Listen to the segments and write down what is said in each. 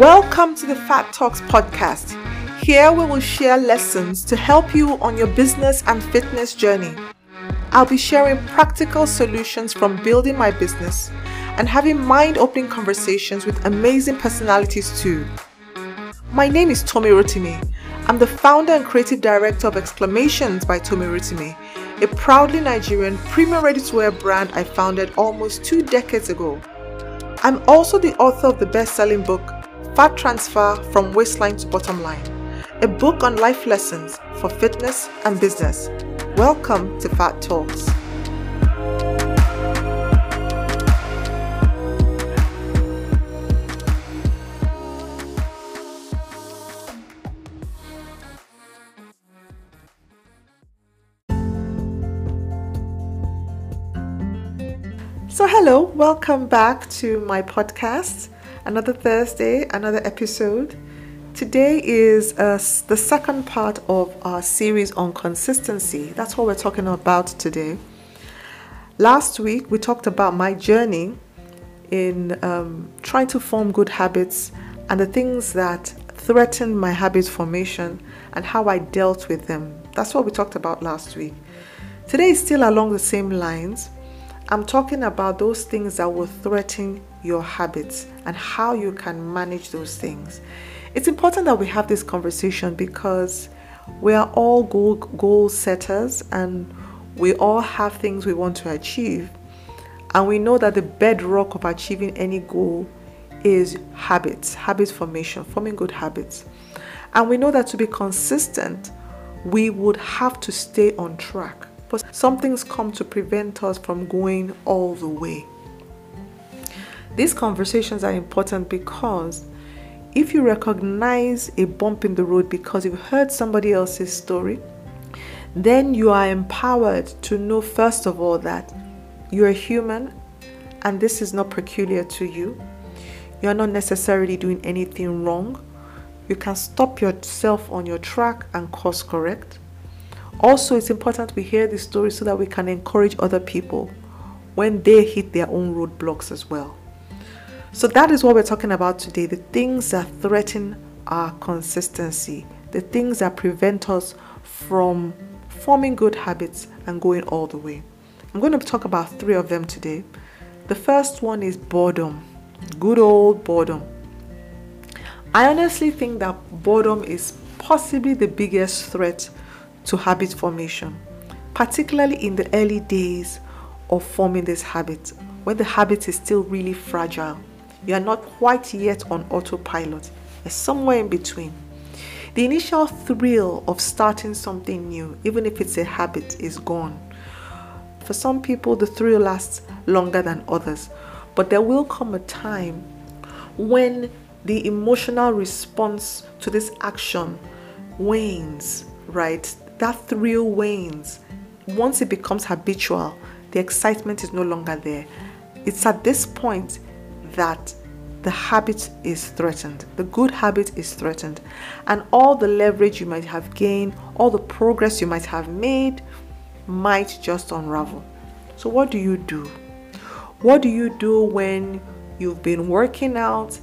Welcome to the Fat Talks podcast. Here we will share lessons to help you on your business and fitness journey. I'll be sharing practical solutions from building my business and having mind opening conversations with amazing personalities too. My name is Tomi Rotimi. I'm the founder and creative director of Exclamations by Tomi Rotimi, a proudly Nigerian premium ready to wear brand I founded almost two decades ago. I'm also the author of the best selling book, Fat Transfer From Waistline to Bottom Line, a book on life lessons for fitness and business. Welcome to Fat Talks. So, hello, welcome back to my podcast. Another Thursday, another episode. Today is uh, the second part of our series on consistency. That's what we're talking about today. Last week, we talked about my journey in um, trying to form good habits and the things that threatened my habit formation and how I dealt with them. That's what we talked about last week. Today is still along the same lines I'm talking about those things that will threaten your habits and how you can manage those things. It's important that we have this conversation because we are all goal, goal setters and we all have things we want to achieve. And we know that the bedrock of achieving any goal is habits, habit formation, forming good habits. And we know that to be consistent, we would have to stay on track. But some things come to prevent us from going all the way. These conversations are important because if you recognize a bump in the road because you've heard somebody else's story, then you are empowered to know, first of all, that you're human and this is not peculiar to you. You're not necessarily doing anything wrong. You can stop yourself on your track and course correct. Also, it's important we hear the story so that we can encourage other people when they hit their own roadblocks as well. So, that is what we're talking about today the things that threaten our consistency, the things that prevent us from forming good habits and going all the way. I'm going to talk about three of them today. The first one is boredom, good old boredom. I honestly think that boredom is possibly the biggest threat to habit formation, particularly in the early days of forming this habit, when the habit is still really fragile. You are not quite yet on autopilot, it's somewhere in between. The initial thrill of starting something new, even if it's a habit, is gone. For some people, the thrill lasts longer than others, but there will come a time when the emotional response to this action wanes, right? that thrill wanes. Once it becomes habitual, the excitement is no longer there. It's at this point that the habit is threatened. The good habit is threatened. And all the leverage you might have gained, all the progress you might have made, might just unravel. So, what do you do? What do you do when you've been working out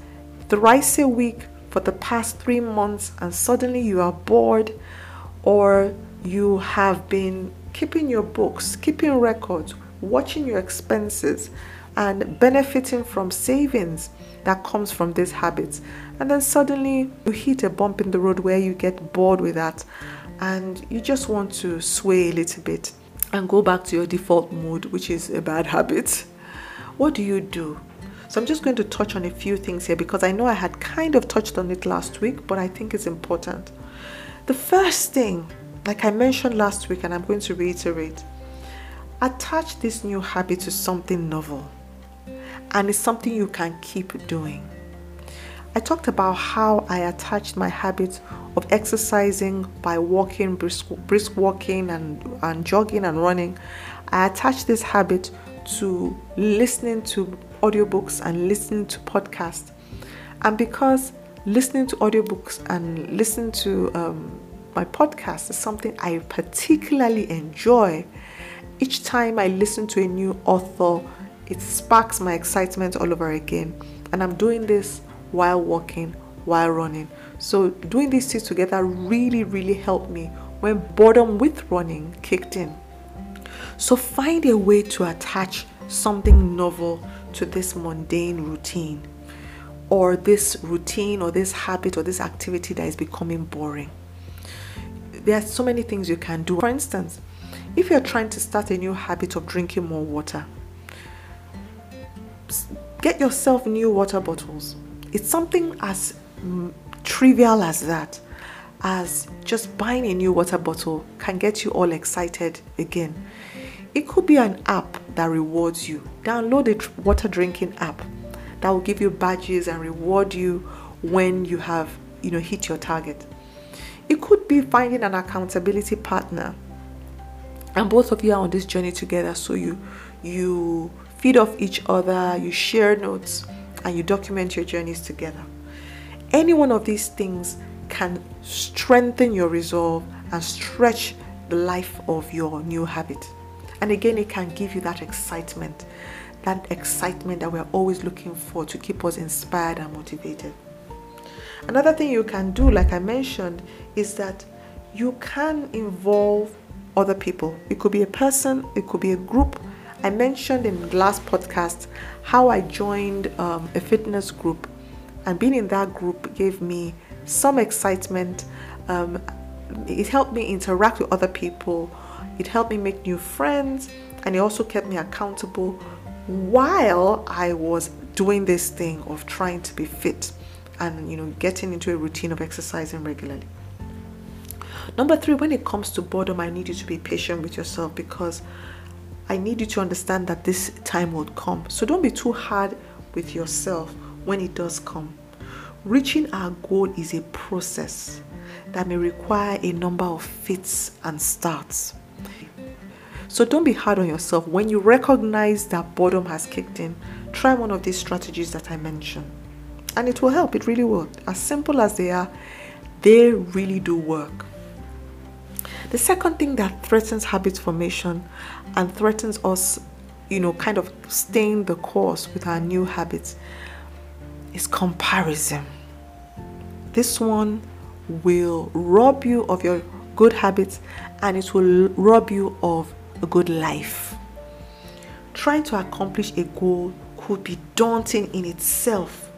thrice a week for the past three months and suddenly you are bored or you have been keeping your books, keeping records, watching your expenses, and benefiting from savings that comes from these habits. And then suddenly you hit a bump in the road where you get bored with that and you just want to sway a little bit and go back to your default mode, which is a bad habit. What do you do? So, I'm just going to touch on a few things here because I know I had kind of touched on it last week, but I think it's important. The first thing like I mentioned last week, and I'm going to reiterate, attach this new habit to something novel and it's something you can keep doing. I talked about how I attached my habit of exercising by walking, brisk, brisk walking, and, and jogging and running. I attached this habit to listening to audiobooks and listening to podcasts. And because listening to audiobooks and listening to um, my podcast is something I particularly enjoy. Each time I listen to a new author, it sparks my excitement all over again. And I'm doing this while walking while running. So doing these two together really, really helped me when boredom with running kicked in. So find a way to attach something novel to this mundane routine or this routine or this habit or this activity that is becoming boring. There are so many things you can do. For instance, if you're trying to start a new habit of drinking more water, get yourself new water bottles. It's something as mm, trivial as that, as just buying a new water bottle can get you all excited again. It could be an app that rewards you. Download a water drinking app that will give you badges and reward you when you have, you know, hit your target. It could be finding an accountability partner and both of you are on this journey together so you you feed off each other, you share notes and you document your journeys together. Any one of these things can strengthen your resolve and stretch the life of your new habit. And again, it can give you that excitement, that excitement that we're always looking for to keep us inspired and motivated. Another thing you can do, like I mentioned, is that you can involve other people. It could be a person, it could be a group. I mentioned in last podcast how I joined um, a fitness group, and being in that group gave me some excitement. Um, it helped me interact with other people it helped me make new friends and it also kept me accountable while I was doing this thing of trying to be fit and you know getting into a routine of exercising regularly. Number three, when it comes to boredom, I need you to be patient with yourself because I need you to understand that this time will come. So don't be too hard with yourself when it does come. Reaching our goal is a process that may require a number of fits and starts. So don't be hard on yourself. When you recognize that boredom has kicked in, try one of these strategies that I mentioned. And it will help, it really will. As simple as they are, they really do work. The second thing that threatens habit formation and threatens us, you know, kind of staying the course with our new habits is comparison. This one will rob you of your good habits and it will rob you of a good life. Trying to accomplish a goal could be daunting in itself.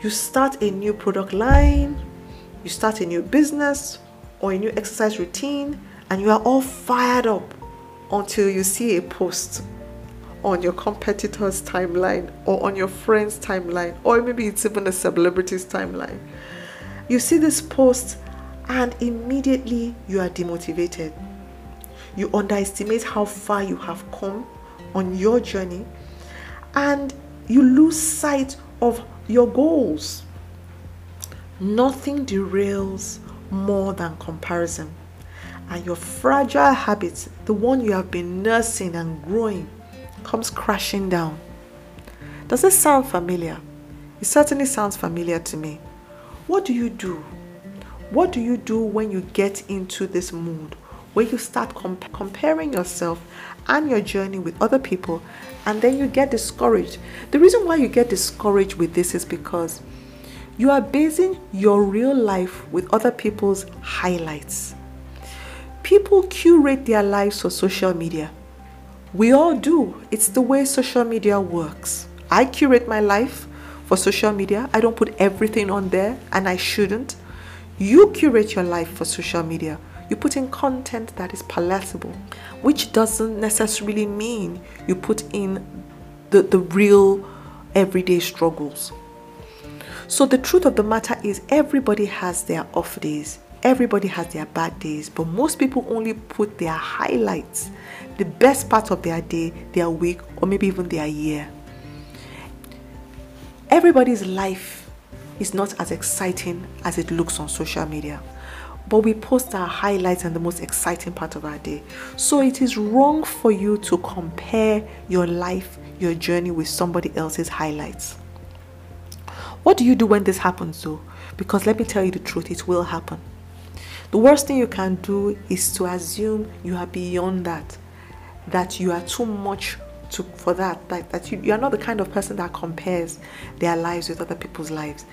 You start a new product line, you start a new business or a new exercise routine, and you are all fired up until you see a post on your competitor's timeline or on your friend's timeline, or maybe it's even a celebrity's timeline. You see this post, and immediately you are demotivated you underestimate how far you have come on your journey, and you lose sight of your goals. Nothing derails more than comparison. And your fragile habits, the one you have been nursing and growing, comes crashing down. Does this sound familiar? It certainly sounds familiar to me. What do you do? What do you do when you get into this mood? where you start comp- comparing yourself and your journey with other people and then you get discouraged. The reason why you get discouraged with this is because you are basing your real life with other people's highlights. People curate their lives for social media. We all do. It's the way social media works. I curate my life for social media. I don't put everything on there and I shouldn't. You curate your life for social media you put in content that is palatable, which doesn't necessarily mean you put in the, the real everyday struggles. So, the truth of the matter is, everybody has their off days, everybody has their bad days, but most people only put their highlights, the best part of their day, their week, or maybe even their year. Everybody's life is not as exciting as it looks on social media but we post our highlights and the most exciting part of our day. So it is wrong for you to compare your life, your journey with somebody else's highlights. What do you do when this happens though? Because let me tell you the truth, it will happen. The worst thing you can do is to assume you are beyond that, that you are too much to, for that, that, that you, you are not the kind of person that compares their lives with other people's lives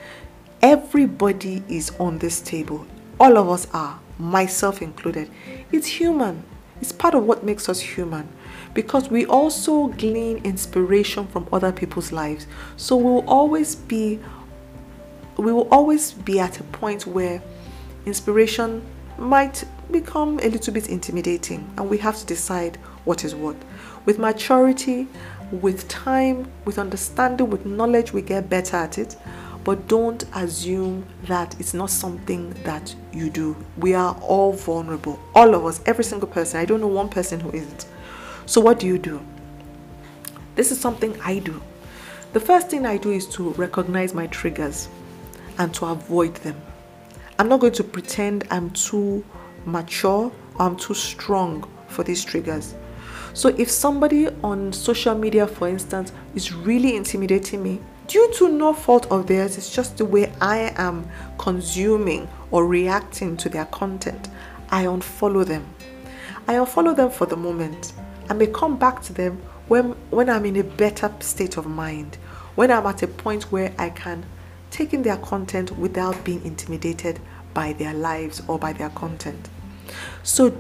Everybody is on this table. All of us are, myself included. It's human. It's part of what makes us human because we also glean inspiration from other people's lives. So we'll always be we will always be at a point where inspiration might become a little bit intimidating and we have to decide what is what. With maturity, with time, with understanding, with knowledge, we get better at it. But don't assume that it's not something that you do. We are all vulnerable. All of us, every single person. I don't know one person who isn't. So, what do you do? This is something I do. The first thing I do is to recognize my triggers and to avoid them. I'm not going to pretend I'm too mature or I'm too strong for these triggers. So, if somebody on social media, for instance, is really intimidating me, due to no fault of theirs, it's just the way I am consuming or reacting to their content, I unfollow them. I unfollow them for the moment. I may come back to them when, when I'm in a better state of mind, when I'm at a point where I can take in their content without being intimidated by their lives or by their content. So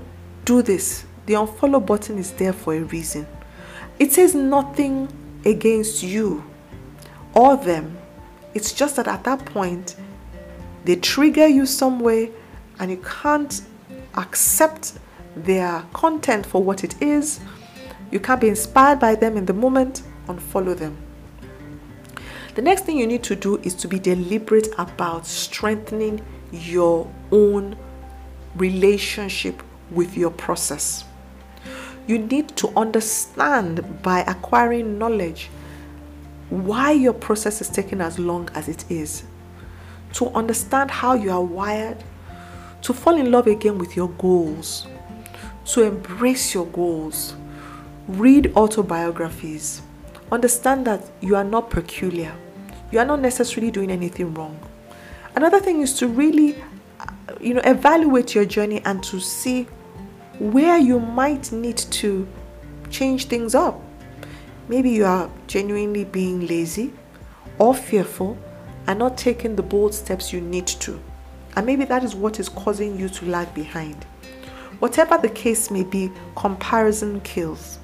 do this. The unfollow button is there for a reason. It says nothing against you or them. It's just that at that point, they trigger you some way and you can't accept their content for what it is you can't be inspired by them in the moment, unfollow them. The next thing you need to do is to be deliberate about strengthening your own relationship with your process. You need to understand by acquiring knowledge why your process is taking as long as it is. To understand how you are wired, to fall in love again with your goals, to embrace your goals, Read autobiographies. Understand that you are not peculiar. You are not necessarily doing anything wrong. Another thing is to really you know evaluate your journey and to see where you might need to change things up. Maybe you are genuinely being lazy or fearful and not taking the bold steps you need to. And maybe that is what is causing you to lag behind. Whatever the case may be, comparison kills.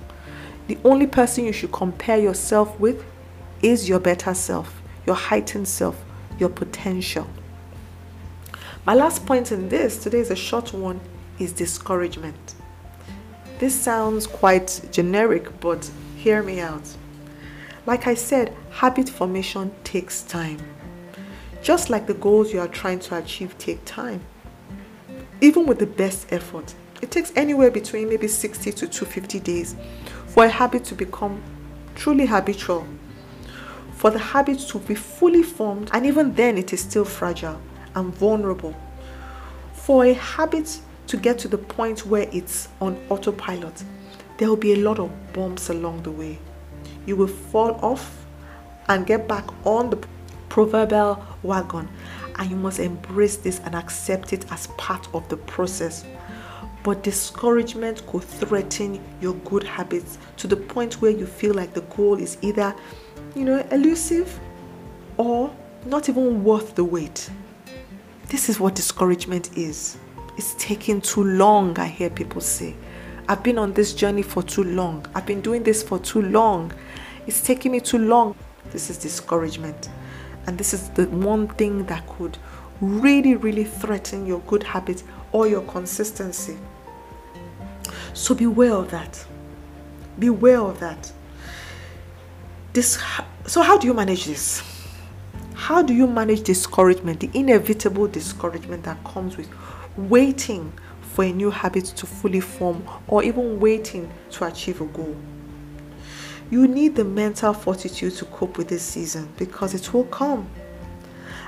The only person you should compare yourself with is your better self, your heightened self, your potential. My last point in this, today is a short one, is discouragement. This sounds quite generic, but hear me out. Like I said, habit formation takes time. Just like the goals you are trying to achieve take time. Even with the best effort, it takes anywhere between maybe 60 to 250 days for a habit to become truly habitual, for the habit to be fully formed, and even then it is still fragile and vulnerable. For a habit to get to the point where it's on autopilot, there will be a lot of bumps along the way. You will fall off and get back on the proverbial wagon, and you must embrace this and accept it as part of the process but discouragement could threaten your good habits to the point where you feel like the goal is either, you know, elusive or not even worth the wait. This is what discouragement is. It's taking too long, I hear people say. I've been on this journey for too long. I've been doing this for too long. It's taking me too long. This is discouragement. And this is the one thing that could really, really threaten your good habits or your consistency. So beware of that. Beware of that. This so how do you manage this? How do you manage discouragement, the inevitable discouragement that comes with waiting for a new habit to fully form or even waiting to achieve a goal? You need the mental fortitude to cope with this season because it will come.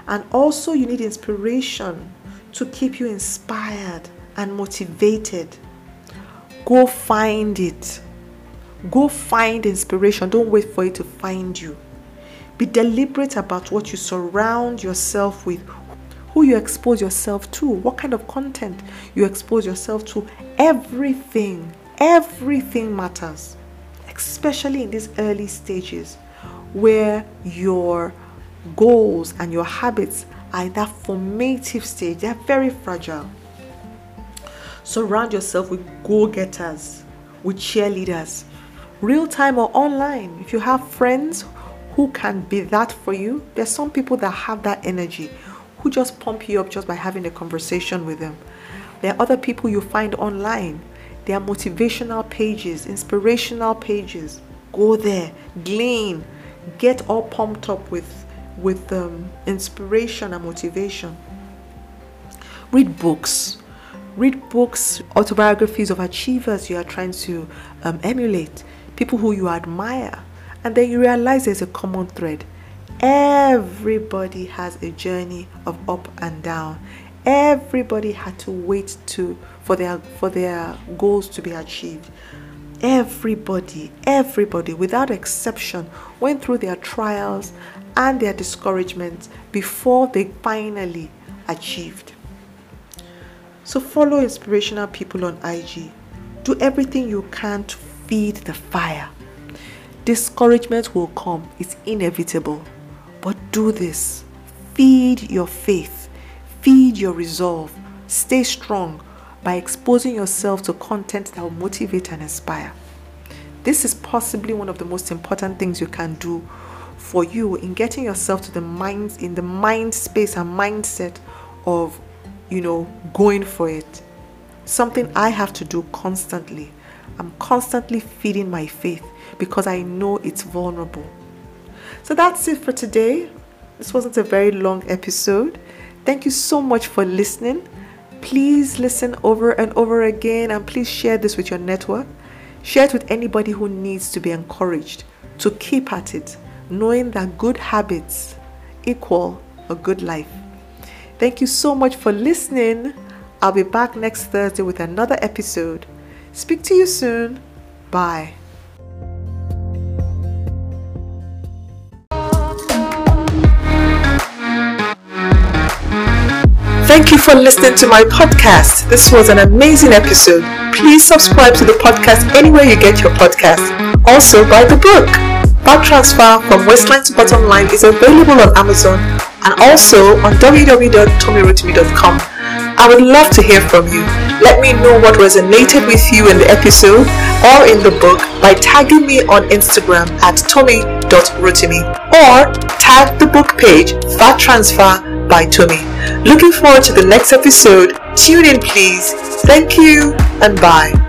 And also, you need inspiration to keep you inspired and motivated Go find it. Go find inspiration. Don't wait for it to find you. Be deliberate about what you surround yourself with, who you expose yourself to, what kind of content you expose yourself to. Everything, everything matters, especially in these early stages where your goals and your habits are in that formative stage. They are very fragile. Surround yourself with go getters, with cheerleaders, real time or online. If you have friends who can be that for you, there's some people that have that energy who just pump you up just by having a conversation with them. There are other people you find online. There are motivational pages, inspirational pages. Go there, glean, get all pumped up with with um, inspiration and motivation. Read books read books, autobiographies of achievers you are trying to um, emulate, people who you admire, and then you realize there's a common thread. Everybody has a journey of up and down. Everybody had to wait to for their for their goals to be achieved. Everybody, everybody, without exception, went through their trials and their discouragements before they finally achieved. So follow inspirational people on IG. Do everything you can to feed the fire. Discouragement will come, it's inevitable. But do this. Feed your faith, feed your resolve. Stay strong by exposing yourself to content that will motivate and inspire. This is possibly one of the most important things you can do for you in getting yourself to the mind in the mind space and mindset of you know, going for it. Something I have to do constantly. I'm constantly feeding my faith because I know it's vulnerable. So that's it for today. This wasn't a very long episode. Thank you so much for listening. Please listen over and over again and please share this with your network. Share it with anybody who needs to be encouraged to keep at it, knowing that good habits equal a good life. Thank you so much for listening. I'll be back next Thursday with another episode. Speak to you soon. Bye. Thank you for listening to my podcast. This was an amazing episode. Please subscribe to the podcast anywhere you get your podcast. Also, buy the book. Fat transfer from waistline to bottom line is available on Amazon and also on www.tomirotimi.com. I would love to hear from you. Let me know what resonated with you in the episode or in the book by tagging me on Instagram at tomi.rotimi or tag the book page Fat Transfer by Tomi. Looking forward to the next episode. Tune in, please. Thank you and bye.